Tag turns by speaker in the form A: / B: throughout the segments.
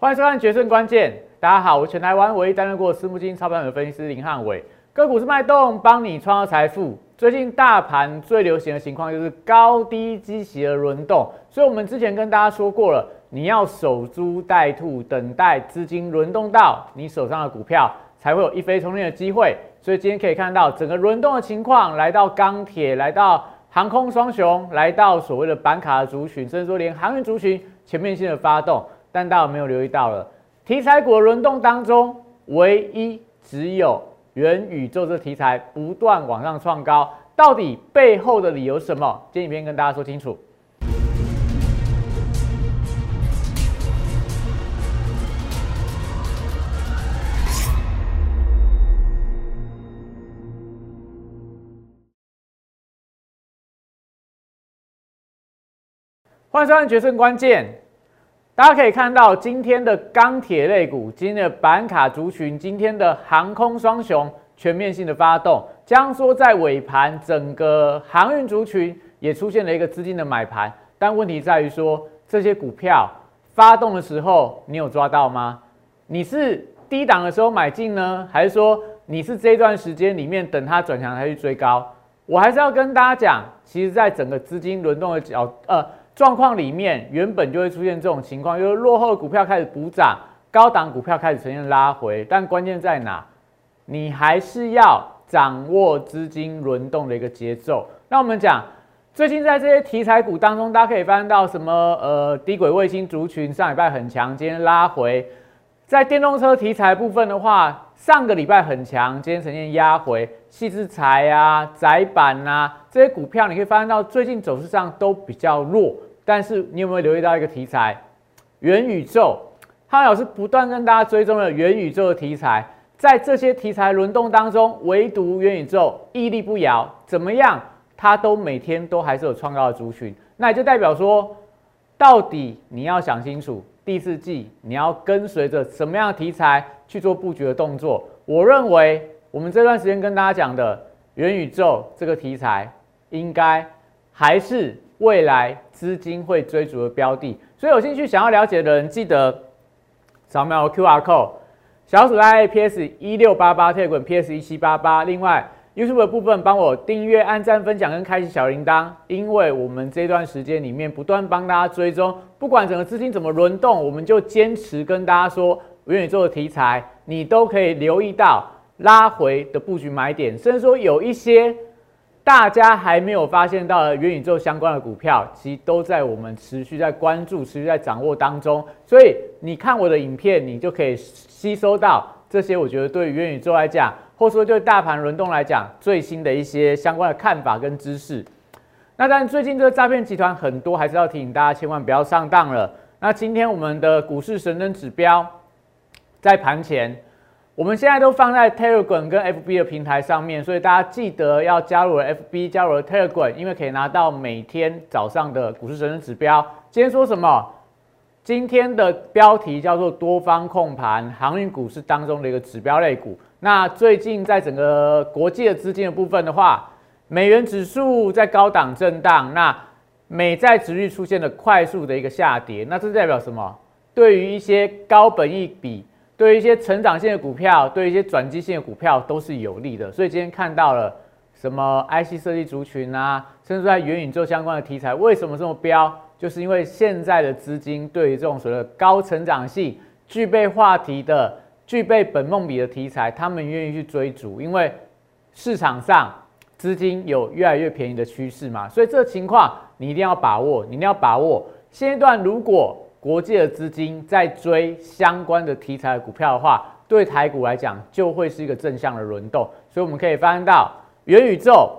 A: 欢迎收看《决胜关键》。大家好，我是全台湾唯一担任过私募基金操盘的分析师林汉伟。个股是脉动，帮你创造财富。最近大盘最流行的情况就是高低基期的轮动，所以我们之前跟大家说过了，你要守株待兔，等待资金轮动到你手上的股票，才会有一飞冲天的机会。所以今天可以看到整个轮动的情况，来到钢铁，来到航空双雄，来到所谓的板卡族群，甚至说连航运族群全面性的发动。但大家有没有留意到了题材股的轮动当中，唯一只有元宇宙这题材不断往上创高，到底背后的理由是什么？今天影片跟大家说清楚。欢迎收看《决胜关键》。大家可以看到，今天的钢铁类股、今天的板卡族群、今天的航空双雄全面性的发动，将说在尾盘，整个航运族群也出现了一个资金的买盘。但问题在于说，这些股票发动的时候，你有抓到吗？你是低档的时候买进呢，还是说你是这段时间里面等它转强才去追高？我还是要跟大家讲，其实在整个资金轮动的角，呃。状况里面原本就会出现这种情况，就是落后的股票开始补涨，高档股票开始呈现拉回。但关键在哪？你还是要掌握资金轮动的一个节奏。那我们讲，最近在这些题材股当中，大家可以发现到什么？呃，低轨卫星族群上礼拜很强，今天拉回。在电动车题材部分的话，上个礼拜很强，今天呈现压回。细制材啊、窄板啊这些股票，你可以发现到最近走势上都比较弱。但是你有没有留意到一个题材？元宇宙，汉老师不断跟大家追踪了元宇宙的题材，在这些题材轮动当中，唯独元宇宙屹立不摇，怎么样？它都每天都还是有创造的族群，那也就代表说，到底你要想清楚，第四季你要跟随着什么样的题材去做布局的动作？我认为我们这段时间跟大家讲的元宇宙这个题材，应该还是。未来资金会追逐的标的，所以有兴趣想要了解的人，记得扫描 Q R code，小鼠 I P S 一六八八特滚 P S 一七八八。另外 YouTube 的部分，帮我订阅、按赞、分享跟开启小铃铛，因为我们这段时间里面不断帮大家追踪，不管整个资金怎么轮动，我们就坚持跟大家说元宇宙的题材，你都可以留意到拉回的布局买点，甚至说有一些。大家还没有发现到的元宇宙相关的股票，其实都在我们持续在关注、持续在掌握当中。所以你看我的影片，你就可以吸收到这些。我觉得对元宇宙来讲，或者说对大盘轮动来讲，最新的一些相关的看法跟知识。那但最近这个诈骗集团很多，还是要提醒大家千万不要上当了。那今天我们的股市神灯指标在盘前。我们现在都放在 Telegram 跟 FB 的平台上面，所以大家记得要加入 FB，加入 Telegram，因为可以拿到每天早上的股市神人指标。今天说什么？今天的标题叫做多方控盘，航运股市当中的一个指标类股。那最近在整个国际的资金的部分的话，美元指数在高档震荡，那美债值率出现了快速的一个下跌，那这代表什么？对于一些高本益比。对于一些成长性的股票，对一些转机性的股票都是有利的。所以今天看到了什么 IC 设计族群啊，甚至在元宇宙相关的题材，为什么这么标？就是因为现在的资金对于这种所谓的高成长性、具备话题的、具备本梦比的题材，他们愿意去追逐，因为市场上资金有越来越便宜的趋势嘛。所以这个情况你一定要把握，你一定要把握。现阶段如果国际的资金在追相关的题材股票的话，对台股来讲就会是一个正向的轮动。所以我们可以发现到元宇宙，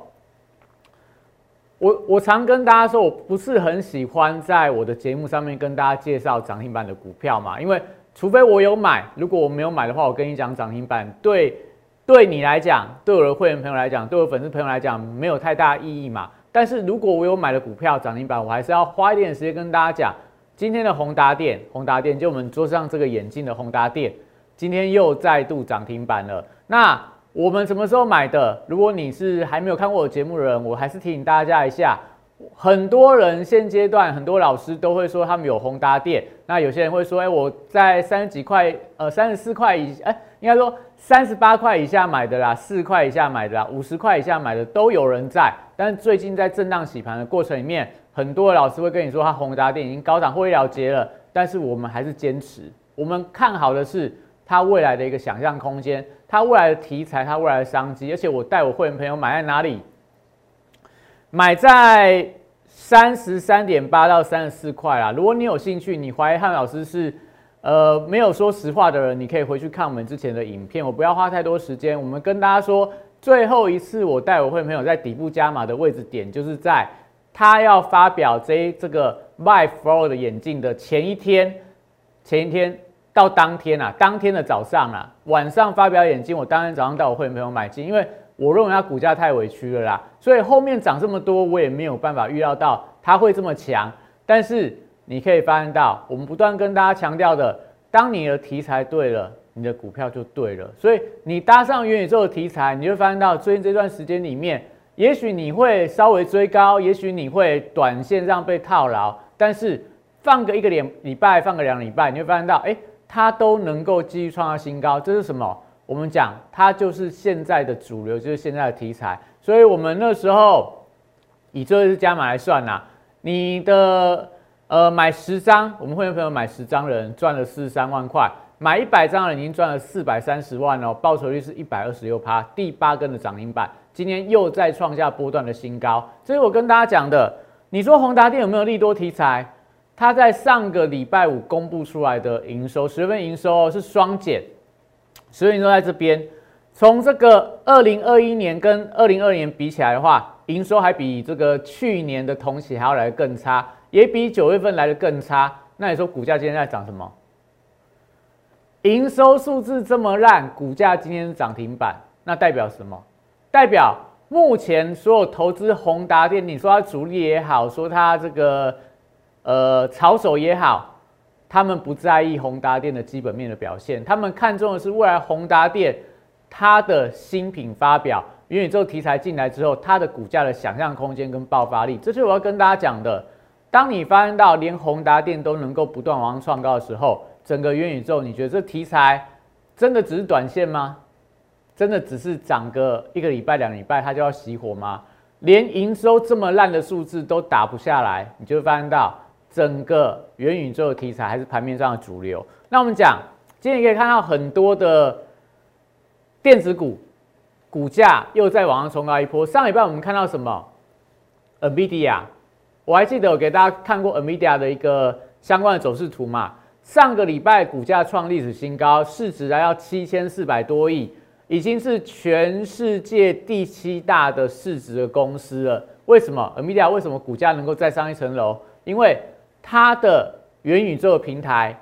A: 我我常跟大家说，我不是很喜欢在我的节目上面跟大家介绍涨停板的股票嘛，因为除非我有买，如果我没有买的话，我跟你讲涨停板对对你来讲，对我的会员朋友来讲，对我粉丝朋友来讲没有太大意义嘛。但是如果我有买的股票涨停板，我还是要花一点时间跟大家讲。今天的宏达电，宏达电就我们桌上这个眼镜的宏达电，今天又再度涨停板了。那我们什么时候买的？如果你是还没有看过我节目的人，我还是提醒大家一下，很多人现阶段很多老师都会说他们有宏达电，那有些人会说，哎，我在三十几块，呃，三十四块以，哎，应该说三十八块以下买的啦，四块以下买的啦，五十块以下买的都有人在。但是最近在震荡洗盘的过程里面，很多老师会跟你说，他宏达电已经高档获利了结了。但是我们还是坚持，我们看好的是它未来的一个想象空间，它未来的题材，它未来的商机。而且我带我会员朋友买在哪里？买在三十三点八到三十四块啦。如果你有兴趣，你怀疑汉老师是呃没有说实话的人，你可以回去看我们之前的影片。我不要花太多时间，我们跟大家说，最后一次我带我会朋友在底部加码的位置点，就是在他要发表这这个 My Flow 的眼镜的前一天，前一天到当天啊，当天的早上啊，晚上发表眼镜，我当天早上带我会朋友买进，因为。我认为它股价太委屈了啦，所以后面涨这么多，我也没有办法预料到它会这么强。但是你可以发现到，我们不断跟大家强调的，当你的题材对了，你的股票就对了。所以你搭上元宇宙的题材，你会发现到最近这段时间里面，也许你会稍微追高，也许你会短线上被套牢，但是放个一个礼礼拜，放个两礼拜，你会发现到，哎，它都能够继续创造新高。这是什么？我们讲它就是现在的主流，就是现在的题材，所以我们那时候以这日加码来算呐，你的呃买十张，我们会员朋友买十张人赚了四十三万块，买一百张人已经赚了四百三十万哦，报酬率是一百二十六趴，第八根的涨停板，今天又再创下波段的新高。这是我跟大家讲的，你说宏达电有没有利多题材？它在上个礼拜五公布出来的营收，十月份营收是双减。所以你说在这边，从这个二零二一年跟二零二年比起来的话，营收还比这个去年的同期还要来的更差，也比九月份来的更差。那你说股价今天在涨什么？营收数字这么烂，股价今天涨停板，那代表什么？代表目前所有投资宏达电，你说它主力也好，说它这个呃炒手也好。他们不在意宏达电的基本面的表现，他们看重的是未来宏达电它的新品发表，元宇宙题材进来之后，它的股价的想象空间跟爆发力，这是我要跟大家讲的。当你发现到连宏达电都能够不断往上创高的时候，整个元宇宙，你觉得这题材真的只是短线吗？真的只是涨个一个礼拜、两礼拜，它就要熄火吗？连营收这么烂的数字都打不下来，你就会发现到。整个元宇宙的题材还是盘面上的主流。那我们讲，今天可以看到很多的电子股股价又在往上冲高一波。上礼拜我们看到什么？NVIDIA，我还记得我给大家看过 NVIDIA 的一个相关的走势图嘛。上个礼拜股价创历史新高，市值来到七千四百多亿，已经是全世界第七大的市值的公司了。为什么 NVIDIA 为什么股价能够再上一层楼？因为它的元宇宙平台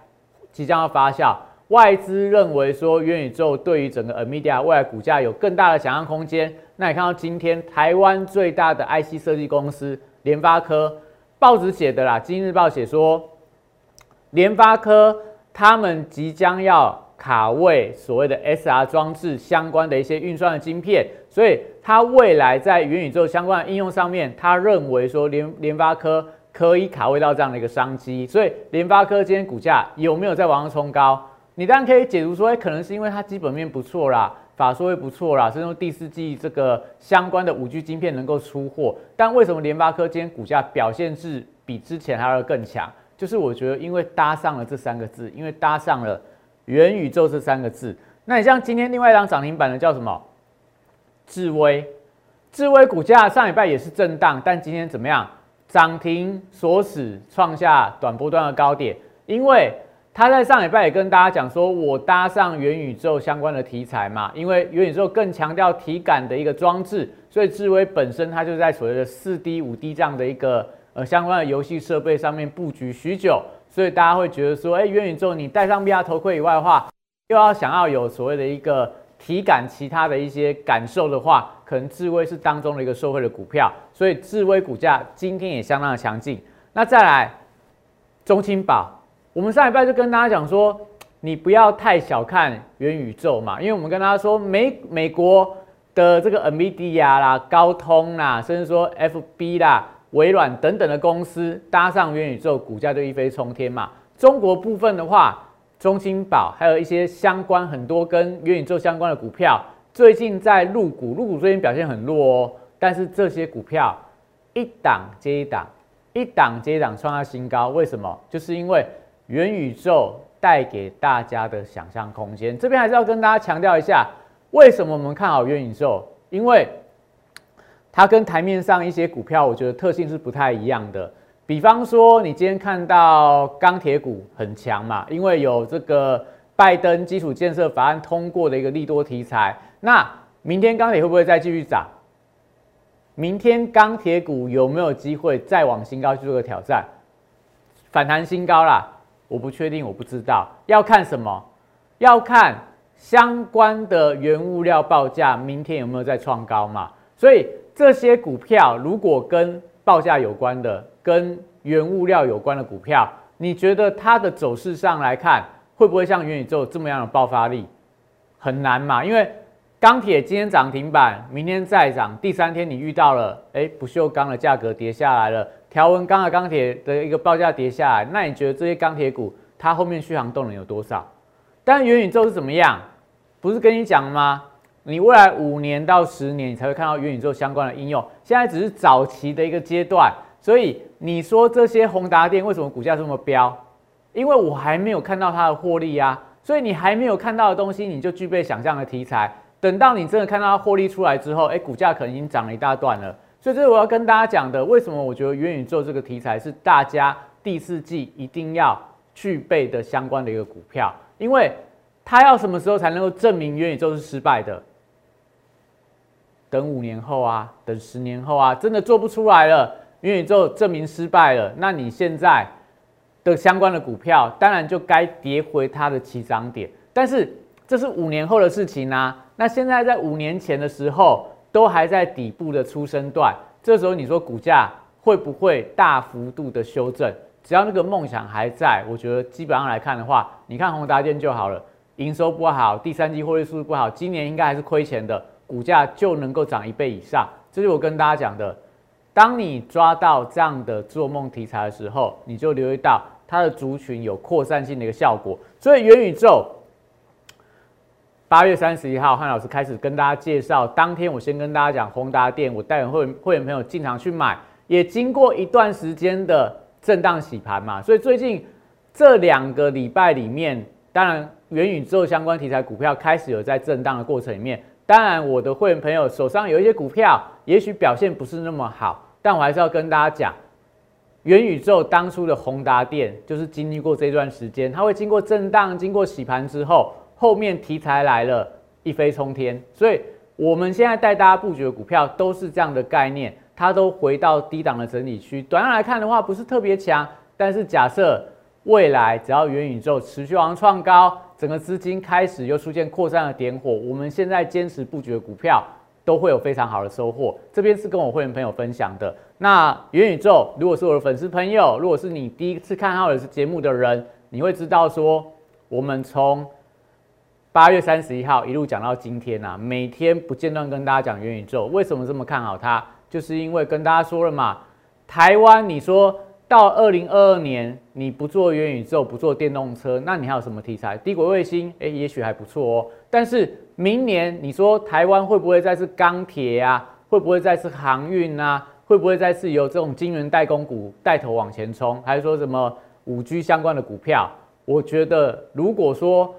A: 即将要发酵，外资认为说元宇宙对于整个 Nvidia 未来股价有更大的想象空间。那你看到今天台湾最大的 IC 设计公司联发科，报纸写的啦，《今日报》写说，联发科他们即将要卡位所谓的 SR 装置相关的一些运算的晶片，所以它未来在元宇宙相关的应用上面，他认为说联联发科。可以卡位到这样的一个商机，所以联发科今天股价有没有在往上冲高？你当然可以解读说，哎，可能是因为它基本面不错啦，法说会不错啦，甚至第四季这个相关的五 G 晶片能够出货。但为什么联发科今天股价表现是比之前还要更强？就是我觉得因为搭上了这三个字，因为搭上了元宇宙这三个字。那你像今天另外一张涨停板的叫什么？智威，智威股价上礼拜也是震荡，但今天怎么样？涨停锁死，创下短波段的高点。因为他在上礼拜也跟大家讲说，我搭上元宇宙相关的题材嘛。因为元宇宙更强调体感的一个装置，所以智威本身它就在所谓的四 D、五 D 这样的一个呃相关的游戏设备上面布局许久。所以大家会觉得说，哎，元宇宙你戴上 VR 头盔以外的话，又要想要有所谓的一个。体感其他的一些感受的话，可能智威是当中的一个受惠的股票，所以智威股价今天也相当的强劲。那再来，中青宝，我们上礼拜就跟大家讲说，你不要太小看元宇宙嘛，因为我们跟大家说美美国的这个 NVIDIA 啦、高通啦，甚至说 FB 啦，微软等等的公司搭上元宇宙，股价就一飞冲天嘛。中国部分的话，中芯宝还有一些相关很多跟元宇宙相关的股票，最近在入股，入股最近表现很弱哦。但是这些股票一档接一档，一档接一档创下新高，为什么？就是因为元宇宙带给大家的想象空间。这边还是要跟大家强调一下，为什么我们看好元宇宙？因为它跟台面上一些股票，我觉得特性是不太一样的。比方说，你今天看到钢铁股很强嘛，因为有这个拜登基础建设法案通过的一个利多题材。那明天钢铁会不会再继续涨？明天钢铁股有没有机会再往新高去做个挑战？反弹新高啦？我不确定，我不知道，要看什么？要看相关的原物料报价明天有没有再创高嘛？所以这些股票如果跟报价有关的、跟原物料有关的股票，你觉得它的走势上来看，会不会像元宇宙这么样的爆发力？很难嘛，因为钢铁今天涨停板，明天再涨，第三天你遇到了，哎，不锈钢的价格跌下来了，条纹钢的钢铁的一个报价跌下来，那你觉得这些钢铁股它后面续航动能有多少？但元宇宙是怎么样？不是跟你讲了吗？你未来五年到十年，你才会看到元宇宙相关的应用。现在只是早期的一个阶段，所以你说这些宏达电为什么股价这么飙？因为我还没有看到它的获利啊，所以你还没有看到的东西，你就具备想象的题材。等到你真的看到它获利出来之后，哎，股价可能已经涨了一大段了。所以这是我要跟大家讲的，为什么我觉得元宇宙这个题材是大家第四季一定要具备的相关的一个股票，因为它要什么时候才能够证明元宇宙是失败的？等五年后啊，等十年后啊，真的做不出来了，元宇宙证明失败了，那你现在的相关的股票当然就该跌回它的起涨点。但是这是五年后的事情啊，那现在在五年前的时候都还在底部的出生段，这时候你说股价会不会大幅度的修正？只要那个梦想还在，我觉得基本上来看的话，你看宏达电就好了，营收不好，第三季获利数字不好，今年应该还是亏钱的。股价就能够涨一倍以上，这是我跟大家讲的。当你抓到这样的做梦题材的时候，你就留意到它的族群有扩散性的一个效果。所以元宇宙八月三十一号，汉老师开始跟大家介绍。当天我先跟大家讲宏达电，我带会会员朋友进场去买，也经过一段时间的震荡洗盘嘛。所以最近这两个礼拜里面，当然元宇宙相关题材股票开始有在震荡的过程里面。当然，我的会员朋友手上有一些股票，也许表现不是那么好，但我还是要跟大家讲，元宇宙当初的宏达电就是经历过这段时间，它会经过震荡、经过洗盘之后，后面题材来了，一飞冲天。所以我们现在带大家布局的股票都是这样的概念，它都回到低档的整理区。短上来看的话，不是特别强，但是假设未来只要元宇宙持续往上创高。整个资金开始又出现扩散的点火，我们现在坚持布局的股票都会有非常好的收获。这边是跟我会员朋友分享的。那元宇宙，如果是我的粉丝朋友，如果是你第一次看好的是节目的人，你会知道说，我们从八月三十一号一路讲到今天啊，每天不间断跟大家讲元宇宙。为什么这么看好它？就是因为跟大家说了嘛，台湾你说。到二零二二年，你不做元宇宙，不做电动车，那你还有什么题材？低轨卫星，哎，也许还不错哦。但是明年，你说台湾会不会再次钢铁啊？会不会再次航运啊？会不会再次有这种晶圆代工股带头往前冲？还是说什么五 G 相关的股票？我觉得，如果说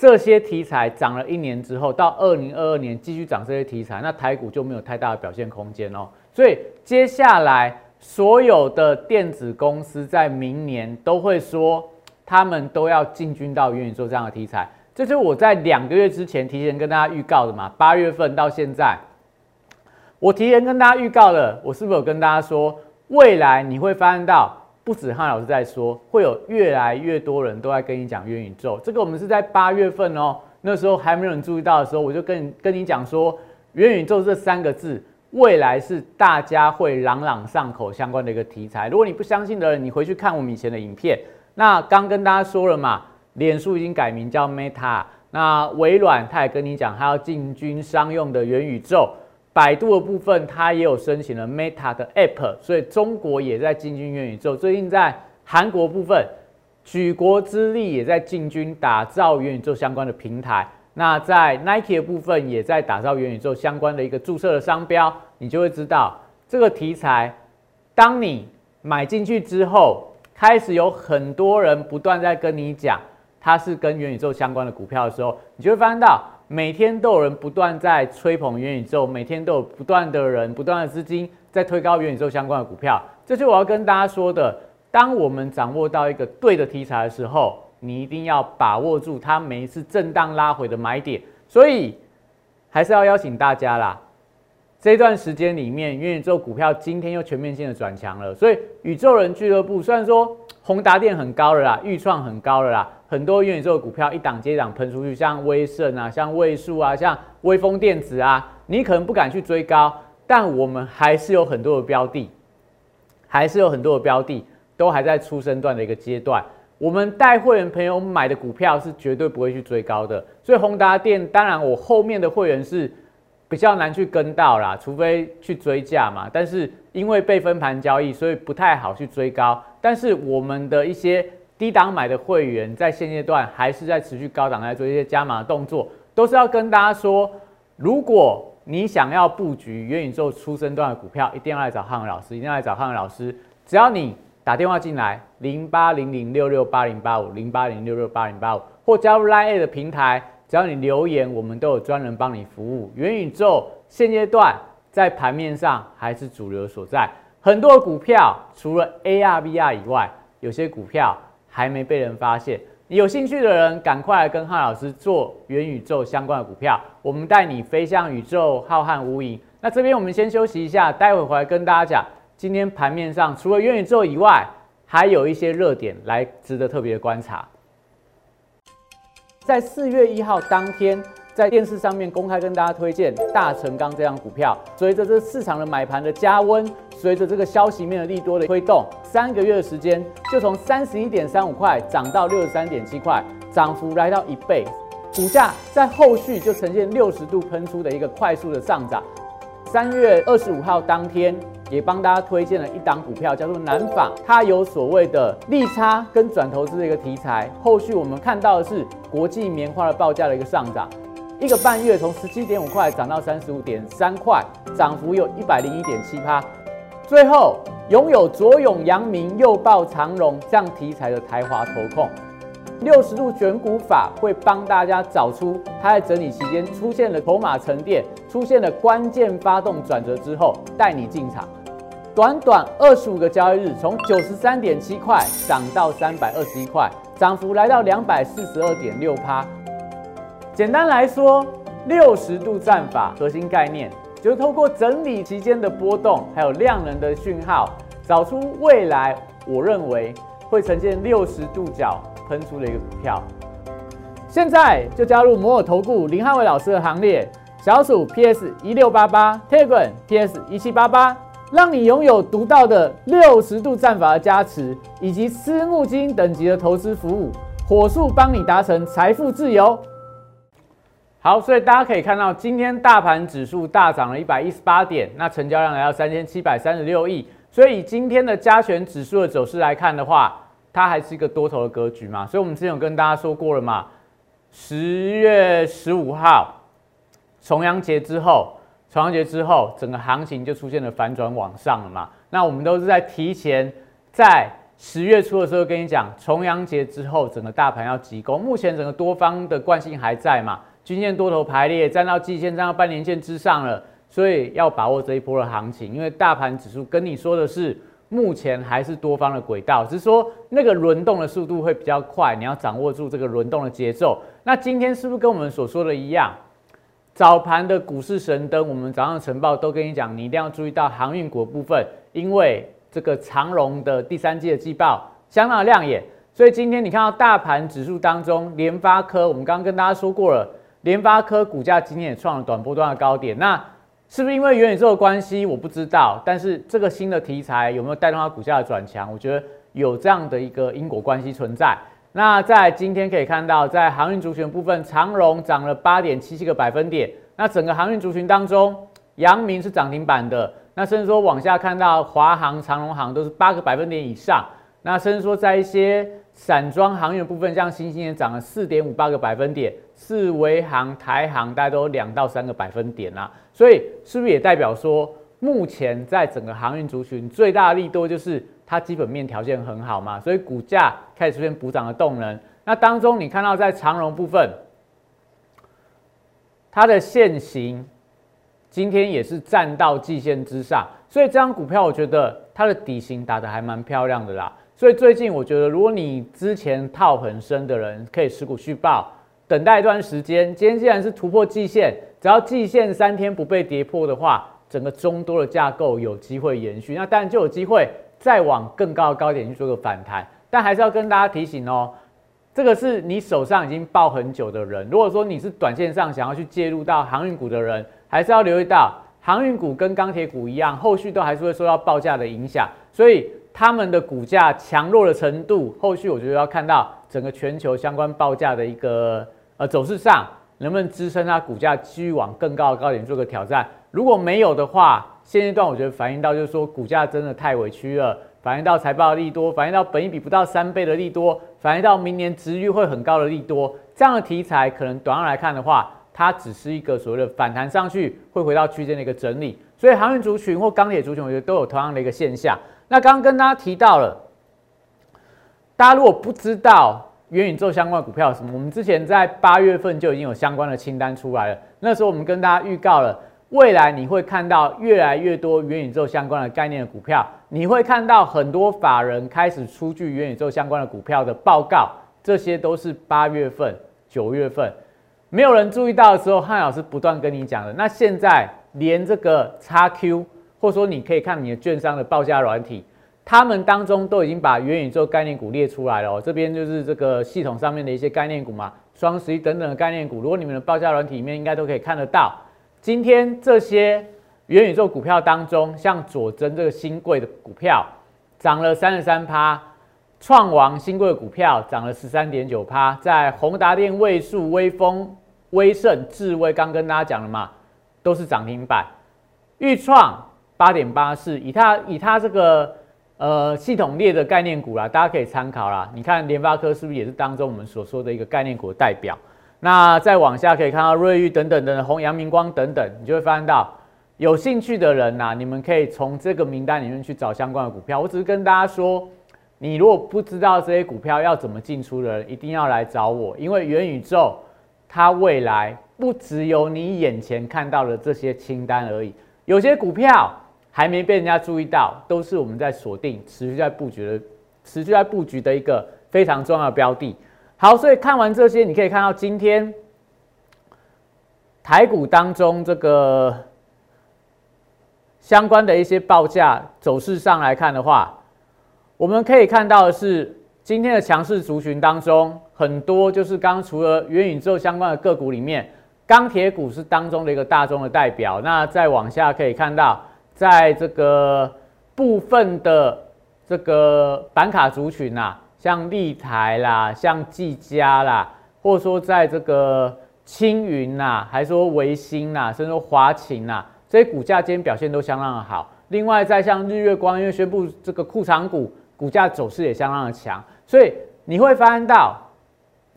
A: 这些题材涨了一年之后，到二零二二年继续涨这些题材，那台股就没有太大的表现空间哦。所以接下来。所有的电子公司在明年都会说，他们都要进军到元宇宙这样的题材。这是我在两个月之前提前跟大家预告的嘛。八月份到现在，我提前跟大家预告了，我是不是有跟大家说，未来你会发现到，不止汉老师在说，会有越来越多人都在跟你讲元宇宙。这个我们是在八月份哦，那时候还没有人注意到的时候，我就跟跟你讲说，元宇宙这三个字。未来是大家会朗朗上口相关的一个题材。如果你不相信的人，你回去看我们以前的影片。那刚跟大家说了嘛，脸书已经改名叫 Meta。那微软他也跟你讲，他要进军商用的元宇宙。百度的部分它也有申请了 Meta 的 App，所以中国也在进军元宇宙。最近在韩国部分，举国之力也在进军打造元宇宙相关的平台。那在 Nike 的部分也在打造元宇宙相关的一个注册的商标，你就会知道这个题材，当你买进去之后，开始有很多人不断在跟你讲它是跟元宇宙相关的股票的时候，你就会发现到。每天都有人不断在吹捧元宇宙，每天都有不断的人、不断的资金在推高元宇宙相关的股票。这就我要跟大家说的：当我们掌握到一个对的题材的时候，你一定要把握住它每一次震荡拉回的买点。所以还是要邀请大家啦。这段时间里面，元宇宙股票今天又全面性的转强了。所以宇宙人俱乐部虽然说宏达电很高了啦，预创很高了啦。很多元宇宙的股票一档接一档喷出去，像威盛啊，像位数啊，像微风电子啊，你可能不敢去追高，但我们还是有很多的标的，还是有很多的标的都还在出生段的一个阶段。我们带会员朋友买的股票是绝对不会去追高的，所以宏达电当然我后面的会员是比较难去跟到啦，除非去追价嘛。但是因为被分盘交易，所以不太好去追高。但是我们的一些。低档买的会员在现阶段还是在持续高档在做一些加码的动作，都是要跟大家说，如果你想要布局元宇宙出生段的股票，一定要来找汉文老师，一定要来找汉文老师。只要你打电话进来，零八零零六六八零八五零八零六六八零八五，或加入 Line 的平台，只要你留言，我们都有专人帮你服务。元宇宙现阶段在盘面上还是主流所在，很多股票除了 AR、VR 以外，有些股票。还没被人发现，你有兴趣的人赶快跟汉老师做元宇宙相关的股票，我们带你飞向宇宙浩瀚无垠。那这边我们先休息一下，待会回来跟大家讲，今天盘面上除了元宇宙以外，还有一些热点来值得特别观察。在四月一号当天。在电视上面公开跟大家推荐大成钢这样股票，随着这市场的买盘的加温，随着这个消息面的利多的推动，三个月的时间就从三十一点三五块涨到六十三点七块，涨幅来到一倍，股价在后续就呈现六十度喷出的一个快速的上涨。三月二十五号当天也帮大家推荐了一档股票，叫做南纺，它有所谓的利差跟转投资的一个题材，后续我们看到的是国际棉花的报价的一个上涨。一个半月从十七点五块涨到三十五点三块，涨幅有一百零一点七趴。最后拥有左永阳明、右抱长荣这样题材的台华投控，六十度选股法会帮大家找出它在整理期间出现了筹码沉淀、出现了关键发动转折之后，带你进场。短短二十五个交易日，从九十三点七块涨到三百二十一块，涨幅来到两百四十二点六趴。简单来说，六十度战法核心概念就是透过整理期间的波动，还有量能的讯号，找出未来我认为会呈现六十度角喷出的一个股票。现在就加入摩尔投顾林汉伟老师的行列，小鼠 PS 一六八八 t e g r a n PS 一七八八，让你拥有独到的六十度战法的加持，以及私募基金等级的投资服务，火速帮你达成财富自由。好，所以大家可以看到，今天大盘指数大涨了一百一十八点，那成交量来到三千七百三十六亿。所以以今天的加权指数的走势来看的话，它还是一个多头的格局嘛。所以我们之前有跟大家说过了嘛，十月十五号重阳节之后，重阳节之后，整个行情就出现了反转往上了嘛。那我们都是在提前在十月初的时候跟你讲，重阳节之后整个大盘要急攻，目前整个多方的惯性还在嘛。均线多头排列，站到季线，站到半年线之上了，所以要把握这一波的行情。因为大盘指数跟你说的是，目前还是多方的轨道，只是说那个轮动的速度会比较快，你要掌握住这个轮动的节奏。那今天是不是跟我们所说的一样？早盘的股市神灯，我们早上晨报都跟你讲，你一定要注意到航运股部分，因为这个长荣的第三季的季报相当亮眼，所以今天你看到大盘指数当中，联发科，我们刚刚跟大家说过了。联发科股价今天也创了短波段的高点，那是不是因为元宇宙的关系？我不知道，但是这个新的题材有没有带动它股价的转强？我觉得有这样的一个因果关系存在。那在今天可以看到，在航运族群部分，长荣涨了八点七七个百分点。那整个航运族群当中，阳明是涨停板的，那甚至说往下看到华航、长荣航都是八个百分点以上，那甚至说在一些散装航运部分，像新兴也涨了四点五八个百分点，四维航、台航大概都两到三个百分点啦，所以是不是也代表说，目前在整个航运族群最大的利多就是它基本面条件很好嘛，所以股价开始出现补涨的动能。那当中你看到在长荣部分，它的现形今天也是站到季线之上，所以这张股票我觉得它的底型打得还蛮漂亮的啦。所以最近我觉得，如果你之前套很深的人，可以持股续报，等待一段时间。今天既然是突破季线，只要季线三天不被跌破的话，整个中多的架构有机会延续，那当然就有机会再往更高的高点去做个反弹。但还是要跟大家提醒哦，这个是你手上已经抱很久的人。如果说你是短线上想要去介入到航运股的人，还是要留意到航运股跟钢铁股一样，后续都还是会受到报价的影响，所以。他们的股价强弱的程度，后续我觉得要看到整个全球相关报价的一个呃走势上，能不能支撑它股价继续往更高的高点做个挑战。如果没有的话，现阶段我觉得反映到就是说股价真的太委屈了，反映到财报的利多，反映到本益比不到三倍的利多，反映到明年值率会很高的利多，这样的题材可能短上来看的话，它只是一个所谓的反弹上去，会回到区间的一个整理。所以航运族群或钢铁族群，我觉得都有同样的一个现象。那刚刚跟大家提到了，大家如果不知道元宇宙相关的股票什么，我们之前在八月份就已经有相关的清单出来了。那时候我们跟大家预告了，未来你会看到越来越多元宇宙相关的概念的股票，你会看到很多法人开始出具元宇宙相关的股票的报告，这些都是八月份、九月份没有人注意到的时候，汉老师不断跟你讲的。那现在连这个叉 Q。或者说，你可以看你的券商的报价软体，他们当中都已经把元宇宙概念股列出来了。这边就是这个系统上面的一些概念股嘛，双十一等等的概念股。如果你们的报价软体里面应该都可以看得到，今天这些元宇宙股票当中，像佐珍这个新贵的股票涨了三十三趴，创王新贵的股票涨了十三点九趴，在宏达电、位数、微风、威盛、智威，刚跟大家讲了嘛，都是涨停板，豫创。八点八四，以它以它这个呃系统列的概念股啦，大家可以参考啦。你看联发科是不是也是当中我们所说的一个概念股的代表？那再往下可以看到瑞昱等等的红阳明光等等，你就会发现到有兴趣的人呐，你们可以从这个名单里面去找相关的股票。我只是跟大家说，你如果不知道这些股票要怎么进出的人，一定要来找我，因为元宇宙它未来不只有你眼前看到的这些清单而已，有些股票。还没被人家注意到，都是我们在锁定、持续在布局的、持续在布局的一个非常重要的标的。好，所以看完这些，你可以看到今天台股当中这个相关的一些报价走势上来看的话，我们可以看到的是，今天的强势族群当中，很多就是刚除了元宇宙相关的个股里面，钢铁股是当中的一个大众的代表。那再往下可以看到。在这个部分的这个板卡族群呐，像立台啦，像技嘉啦，或者说在这个青云呐，还说维新呐，甚至说华勤呐，这些股价今天表现都相当的好。另外，在像日月光，因为宣布这个库藏股，股价走势也相当的强。所以你会发现到，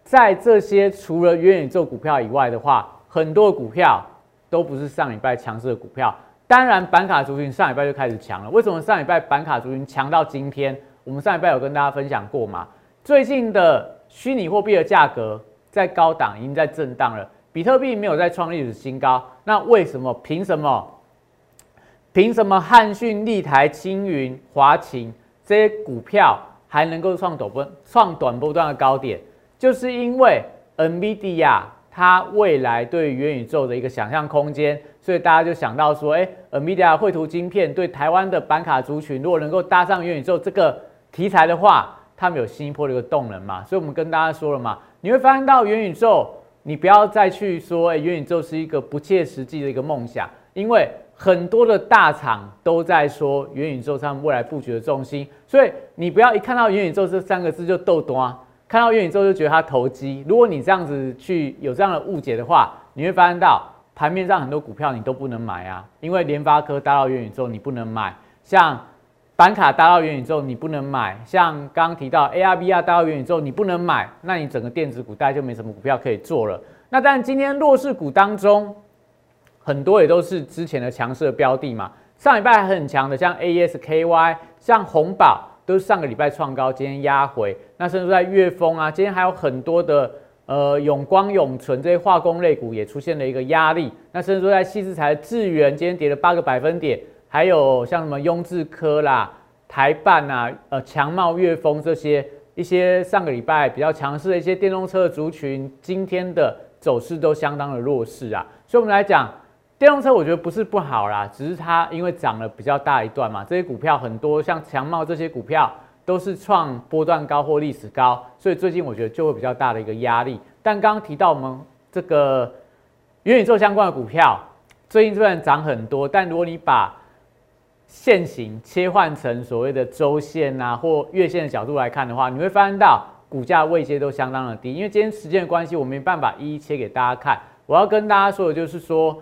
A: 在这些除了元宇宙股票以外的话，很多股票都不是上礼拜强势的股票。当然，板卡族群上礼拜就开始强了。为什么上礼拜板卡族群强到今天？我们上礼拜有跟大家分享过嘛？最近的虚拟货币的价格在高档，已经在震荡了。比特币没有再创历史新高，那为什么？凭什么？凭什么汉讯、立台、青云、华勤这些股票还能够创短波、创短波段的高点？就是因为 NVIDIA 它未来对元宇宙的一个想象空间。所以大家就想到说，哎，Nvidia 绘图晶片对台湾的板卡族群，如果能够搭上元宇宙这个题材的话，他们有新一波的一个动能嘛？所以我们跟大家说了嘛，你会发现到元宇宙，你不要再去说，哎，元宇宙是一个不切实际的一个梦想，因为很多的大厂都在说元宇宙他们未来布局的重心，所以你不要一看到元宇宙这三个字就逗端，看到元宇宙就觉得它投机。如果你这样子去有这样的误解的话，你会发现到。盘面上很多股票你都不能买啊，因为联发科搭到元宇宙你不能买，像板卡搭到元宇宙你不能买，像刚刚提到 ARVR 搭到元宇宙你不能买，那你整个电子股大概就没什么股票可以做了。那但今天弱势股当中，很多也都是之前的强势的标的嘛，上礼拜还很强的，像 ASKY，像红宝都是上个礼拜创高，今天压回。那甚至在月丰啊，今天还有很多的。呃，永光、永存这些化工类股也出现了一个压力。那甚至说在细资材智源今天跌了八个百分点，还有像什么雍智科啦、台办啊、呃强茂、粤丰这些一些上个礼拜比较强势的一些电动车的族群，今天的走势都相当的弱势啊。所以我们来讲，电动车我觉得不是不好啦，只是它因为涨了比较大一段嘛，这些股票很多像强茂这些股票。都是创波段高或历史高，所以最近我觉得就会比较大的一个压力。但刚刚提到我们这个元宇宙相关的股票，最近虽然涨很多，但如果你把线型切换成所谓的周线啊或月线的角度来看的话，你会发现到股价位阶都相当的低。因为今天时间的关系，我没办法一一切给大家看。我要跟大家说的就是说，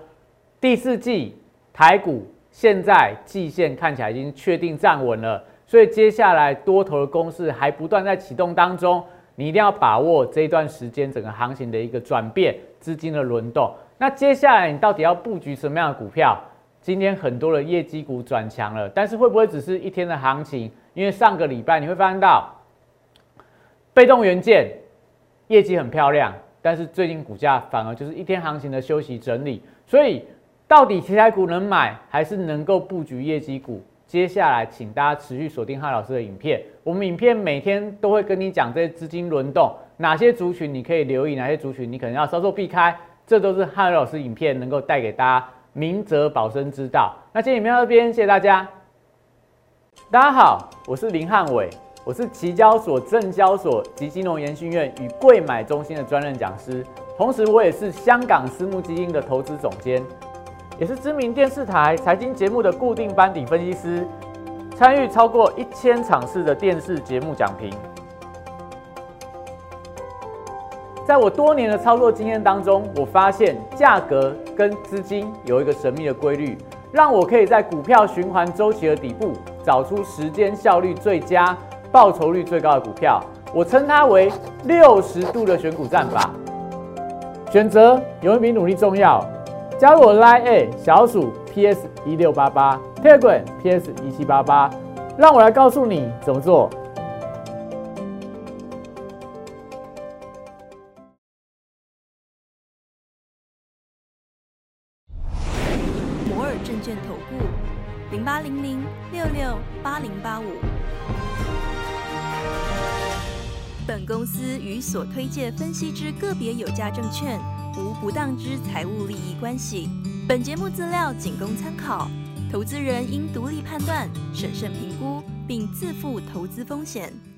A: 第四季台股现在季线看起来已经确定站稳了。所以接下来多头的攻势还不断在启动当中，你一定要把握这一段时间整个行情的一个转变，资金的轮动。那接下来你到底要布局什么样的股票？今天很多的业绩股转强了，但是会不会只是一天的行情？因为上个礼拜你会发现到，被动元件业绩很漂亮，但是最近股价反而就是一天行情的休息整理。所以到底题材股能买，还是能够布局业绩股？接下来，请大家持续锁定汉老师的影片。我们影片每天都会跟你讲这些资金轮动，哪些族群你可以留意，哪些族群你可能要稍作避开。这都是汉老师影片能够带给大家明哲保身之道。那今天影片到这边，谢谢大家。大家好，我是林汉伟，我是期交所、证交所及金融研训院与贵买中心的专任讲师，同时我也是香港私募基金的投资总监。也是知名电视台财经节目的固定班底分析师，参与超过一千场次的电视节目讲评。在我多年的操作经验当中，我发现价格跟资金有一个神秘的规律，让我可以在股票循环周期的底部找出时间效率最佳、报酬率最高的股票。我称它为六十度的选股战法。选择有一比努力重要。加入我 Line A 小鼠 PS 一六八八，Telegram PS 一七八八，让我来告诉你怎么做。
B: 所推介分析之个别有价证券。无不当之财务利益关系。本节目资料仅供参考，投资人应独立判断、审慎评估，并自负投资风险。